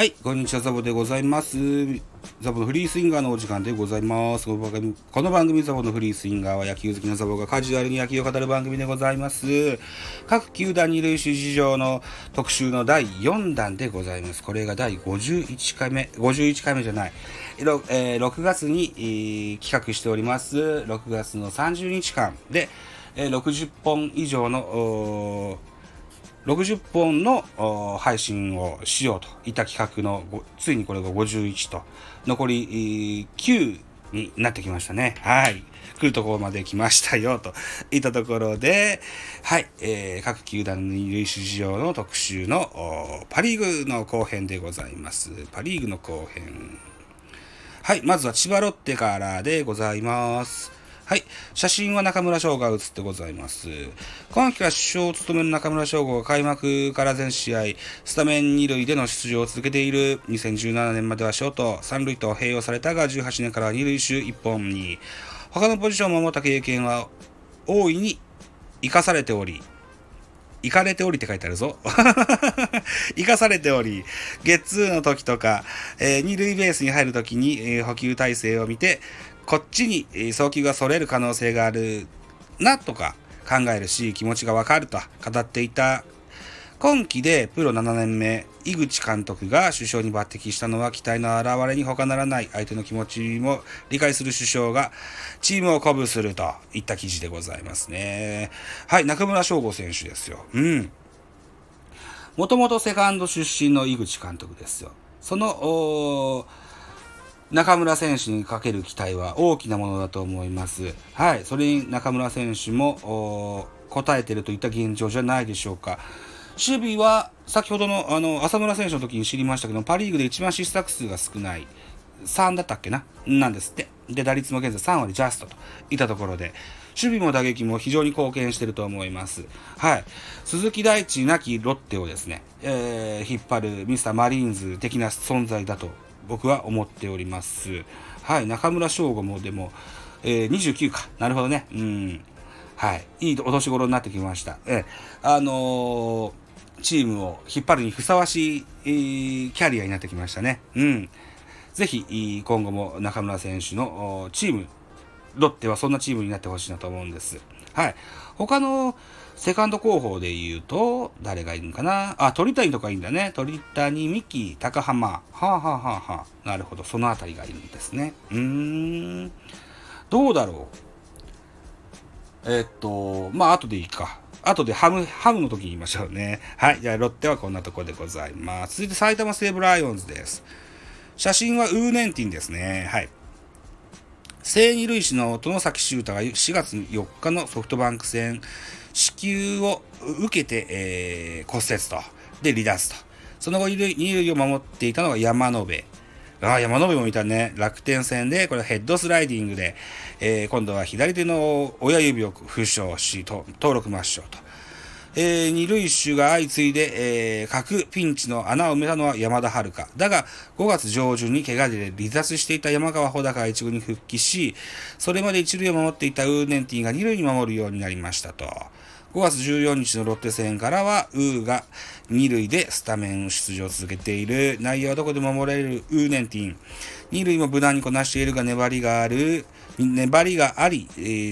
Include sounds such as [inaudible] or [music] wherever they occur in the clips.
はい、こんにちは、ザボでございます。ザボのフリースインガーのお時間でございます。この番組、この番組ザボのフリースインガーは野球好きなザボがカジュアルに野球を語る番組でございます。各球団二塁手事情の特集の第4弾でございます。これが第51回目、51回目じゃない。6, えー、6月に、企画しております。6月の30日間で、え、60本以上の60本の配信をしようといった企画のついにこれが51と残り9になってきましたね。はい。来るところまで来ましたよといったところで、はい、えー、各球団の二塁手事情の特集のパ・リーグの後編でございます。パ・リーグの後編。はい、まずは千葉ロッテからでございます。はい。写真は中村翔が写ってございます。今季は主将を務める中村翔吾が開幕から全試合、スタメン2塁での出場を続けている2017年まではショート、3塁と併用されたが18年から2塁手1本に、他のポジションを守った経験は大いに生かされており、行かれておりって書いてあるぞ。[laughs] 生かされており、ゲッツーの時とか、えー、二塁ベースに入る時に、えー、補給体制を見て、こっちにえ送球がそれる可能性があるなとか考えるし気持ちがわかると語っていた今季でプロ7年目井口監督が首相に抜擢したのは期待の表れに他ならない相手の気持ちも理解する首相がチームを鼓舞するといった記事でございますねはい中村翔吾選手ですようんもともとセカンド出身の井口監督ですよその中村選手にかける期待は大きなものだと思います。はい、それに中村選手も応えてるといった現状じゃないでしょうか。守備は先ほどのあの浅村選手の時に知りましたけど、パ・リーグで一番失策数が少ない。3だったっけな？なんですって。で、打率も現在3割ジャストといったところで、守備も打撃も非常に貢献してると思います。はい。鈴木大地なきロッテをですね、えー、引っ張るミスターマリーンズ的な存在だと僕は思っております。はい、中村翔吾もでも、えー、29か。なるほどね。うん。はい。いいお年頃になってきました。えー、あのー、チームを引っ張るにふさわしい、えー、キャリアになってきましたね。うん。ぜひ、今後も中村選手のチーム、ロッテはそんなチームになってほしいなと思うんです。はい。他のセカンド候補で言うと、誰がいるのかな？あ、鳥谷とかいいんだね。鳥谷、三木、高浜。はあ、はあはあはあ、なるほど。そのあたりがいるんですね。うーん。どうだろう？えっと、まあ、後でいいか。後でハム、ハムの時に言いましょうね。はい。じゃあ、ロッテはこんなとこでございます。続いて、埼玉西武ライオンズです。写真はウーネンティンですね。はい。正二塁手の殿崎修太が4月4日のソフトバンク戦、子宮を受けて、えー、骨折と。で、離脱と。その後、二塁を守っていたのが山野辺。ああ、山野辺も見たね。楽天戦で、これヘッドスライディングで、えー、今度は左手の親指を負傷し、登録抹消と。えー、二塁手が相次いで、えー、各ピンチの穴を埋めたのは山田遥。だが、5月上旬に怪我で離脱していた山川穂高が一軍に復帰し、それまで一塁を守っていたウーネンティが二塁に守るようになりましたと。5月14日のロッテ戦からは、ウーが二塁でスタメン出場を続けている。内野はどこでも守れるウーネンティン。二塁も無難にこなしているが粘りがある。粘りがあり、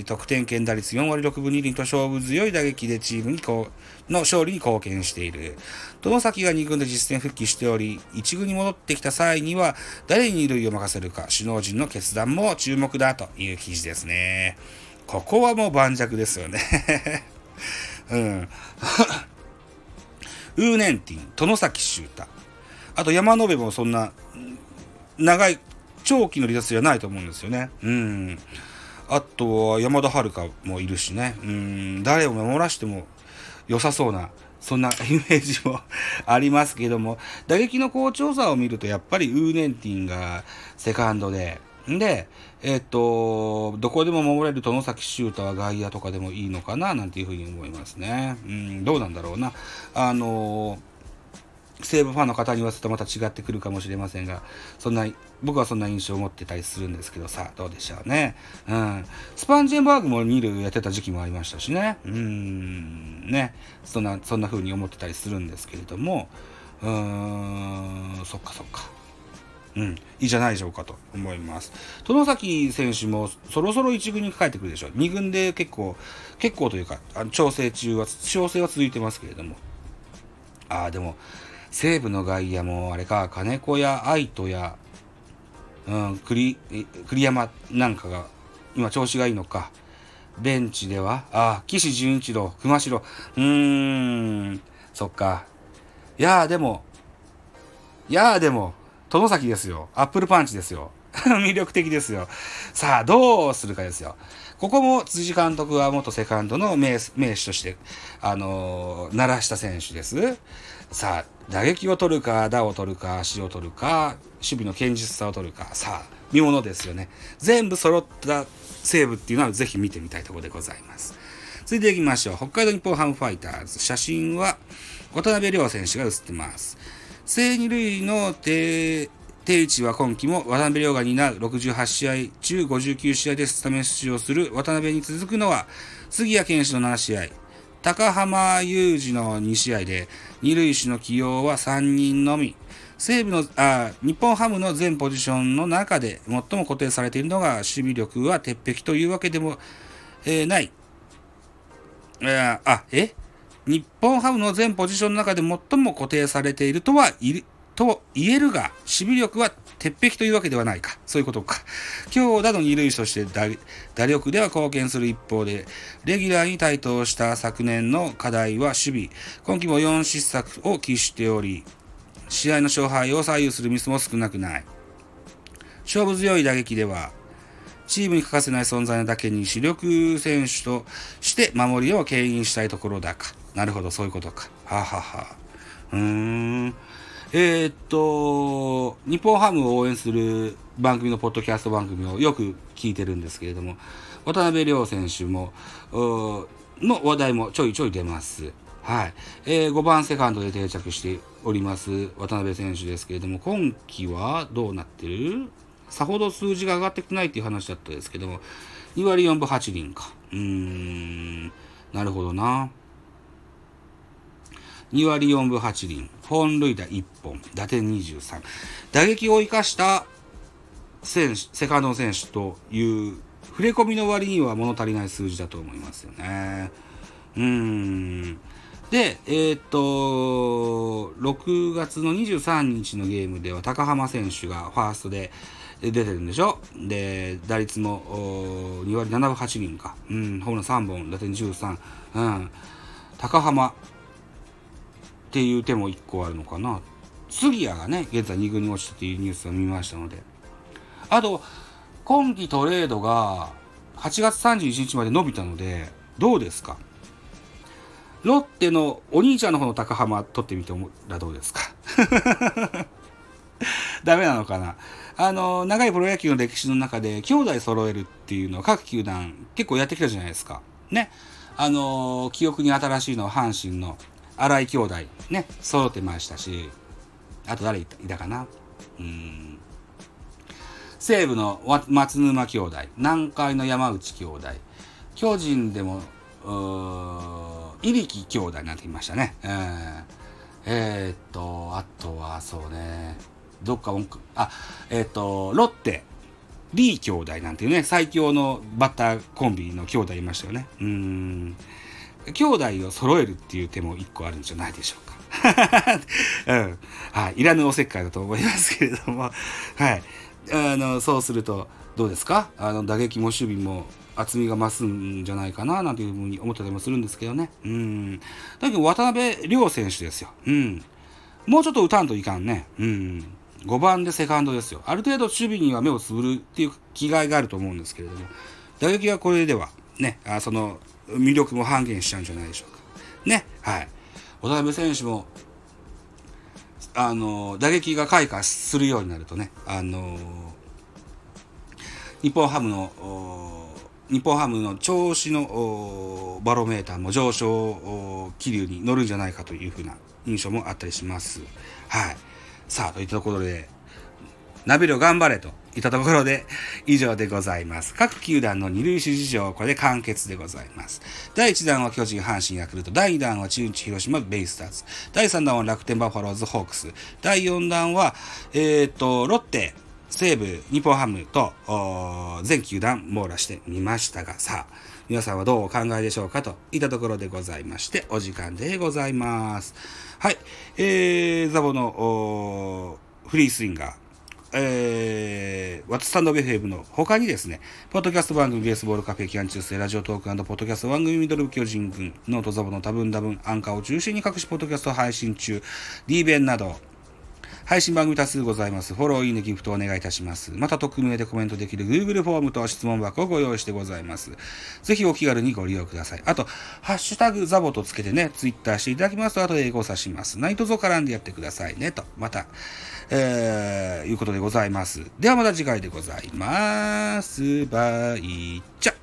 得点圏打率4割6分2厘と勝負強い打撃でチームにこうの勝利に貢献している。外崎が2軍で実戦復帰しており、1軍に戻ってきた際には誰に二塁を任せるか、首脳陣の決断も注目だという記事ですね。ここはもう盤石ですよね [laughs] うん。ウーネンティン、殿崎修太。あと山野辺もそんな長い長期の離脱ではないと思うんですよね。うん。あとは山田遥もいるしね。うん。誰を守らしても良さそうな、そんなイメージもありますけども、打撃の好調さを見ると、やっぱりウーネンティンがセカンドで、で、えっと、どこでも守れる殿崎修太は外野とかでもいいのかな、なんていうふうに思いますね。うん、どうなんだろうな。あの西武ファンの方に言わせるとまた違ってくるかもしれませんが、そんな、僕はそんな印象を持ってたりするんですけどさ、どうでしょうね。うん。スパンジェンバーグもニールやってた時期もありましたしね。うん、ね。そんな、そんな風に思ってたりするんですけれども、うーん、そっかそっか。うん、いいじゃないでしょうかと思います。殿崎選手もそろそろ1軍に帰ってくるでしょう。2軍で結構、結構というか、あの調整中は、調整は続いてますけれども。ああ、でも、西武の外野も、あれか、金子や愛斗や、うん、栗、栗山なんかが、今調子がいいのか。ベンチでは、あ、岸潤一郎、熊代、うーん、そっか。いやーでも、いやーでも、殿崎ですよ。アップルパンチですよ。[laughs] 魅力的ですよ。さあ、どうするかですよ。ここも辻監督は元セカンドの名名手として、あのー、鳴らした選手です。さあ、打撃を取るか、打を取るか、足を取るか、守備の堅実さを取るか、さあ、見ものですよね。全部揃った西武っていうのはぜひ見てみたいところでございます。続いていきましょう。北海道日本ハムファイターズ。写真は渡辺亮選手が写ってます。正二塁の定定位置は今季も渡辺亮が担う68試合中59試合でスタメン出場する渡辺に続くのは杉谷拳士の7試合、高浜裕二の2試合で二塁手の起用は3人のみ。西武のあ日本ハムの全ポジションの中で最も固定されているのが守備力は鉄壁というわけでも、えー、ない。あ、え？日本ハムの全ポジションの中で最も固定されているとはいる、と言えるが、守備力は鉄壁というわけではないか。そういうことか。強打の二塁手として打力では貢献する一方で、レギュラーに台頭した昨年の課題は守備。今季も4失策を喫しており、試合の勝敗を左右するミスも少なくない。勝負強い打撃では、チームに欠かせない存在なだけに主力選手として守りを牽引したいところだか。なるほど、そういうことか。ははは。うーん。えー、っと、日本ハムを応援する番組のポッドキャスト番組をよく聞いてるんですけれども、渡辺亮選手も、の話題もちょいちょい出ます。はい。えー、5番セカンドで定着しております渡辺選手ですけれども、今季はどうなってる？さほど数字が上がってきてないっていう話だったですけども、2割4分8厘か。うーん、なるほどな。2割4分8厘。本塁打1本。打点23。打撃を生かした選手、セカンド選手という触れ込みの割には物足りない数字だと思いますよね。うーん。で、えー、っと、6月の23日のゲームでは高浜選手がファーストで出てるんでしょ？で、打率も2割7分8厘か。うん、ホームラン3本、打点13。うん。高浜っていう手も1個あるのかな。杉谷がね、現在2軍に落ちたというニュースを見ましたので。あと、今季トレードが8月31日まで伸びたので、どうですか？ロッテのお兄ちゃんの方の高浜取ってみてもらどうですか？[laughs] ダメなのかな？あの、長いプロ野球の歴史の中で兄弟揃えるっていうのは各球団結構やってきたじゃないですか。ね。あの、記憶に新しいのは阪神の荒井兄弟ね、揃ってましたし、あと誰いたかな？うん。西武の松沼兄弟、南海の山内兄弟、巨人でも、いびき兄弟になってきましたね。えー、えー、っと、あとはそうね、どっか文句、あ、えー、っと、ロッテ、リー兄弟なんていうね、最強のバッターコンビの兄弟いましたよね。うん。兄弟を揃えるっていう手も一個あるんじゃないでしょうか。[laughs] うん。はい。いらぬおせっかいだと思いますけれども、[laughs] はい。あの、そうすると、どうですか？あの、打撃も守備も厚みが増すんじゃないかな、なんていうふうに思ったりもするんですけどね。うん。だけど、渡辺亮選手ですよ。うん。もうちょっと打たんといかんね。うん。5番でセカンドですよ。ある程度守備には目をつぶるっていう気概があると思うんですけれども、打撃はこれでは、ね、あその魅力も半減しちゃうんじゃないでしょうか。ね。はい。渡辺選手も、あの、打撃が開花するようになるとね、あの、日本ハムの、日本ハムの調子のバロメーターも上昇気流に乗るんじゃないかというふうな印象もあったりします。はい。さあ、といったところで、ナビル頑張れといったところで以上でございます。各球団の二塁手事情、これで完結でございます。第1弾は巨人、阪神、ヤクルト。第2弾は中日、広島、ベイスターズ。第3弾は楽天、バファローズ、ホークス。第4弾は、えっ、と、ロッテ、西武、日本ハムと、全球団網羅してみましたが、さあ、皆さんはどうお考えでしょうかといったところでございまして、お時間でございます。はい。えー、ザボのフリースインガー。えー、ワットスタンドベフェブの他にですね、ポッドキャスト番組ベースボールカフェキャン中世ラジオトークポッドキャスト番組ミドル巨人軍、ノートザボの多分多分アンカーを中心に各種ポッドキャスト配信中、D 弁など、配信番組多数ございます。フォロー、いいね、ギフトお願いいたします。また、匿名でコメントできる Google フォームと質問箱をご用意してございます。ぜひお気軽にご利用ください。あと、ハッシュタグザボとつけてね、ツイッターしていただきますと、後で英語を指します。何卒絡んでやってくださいね、と。また、えー、いうことでございます。ではまた次回でございます。バイチャ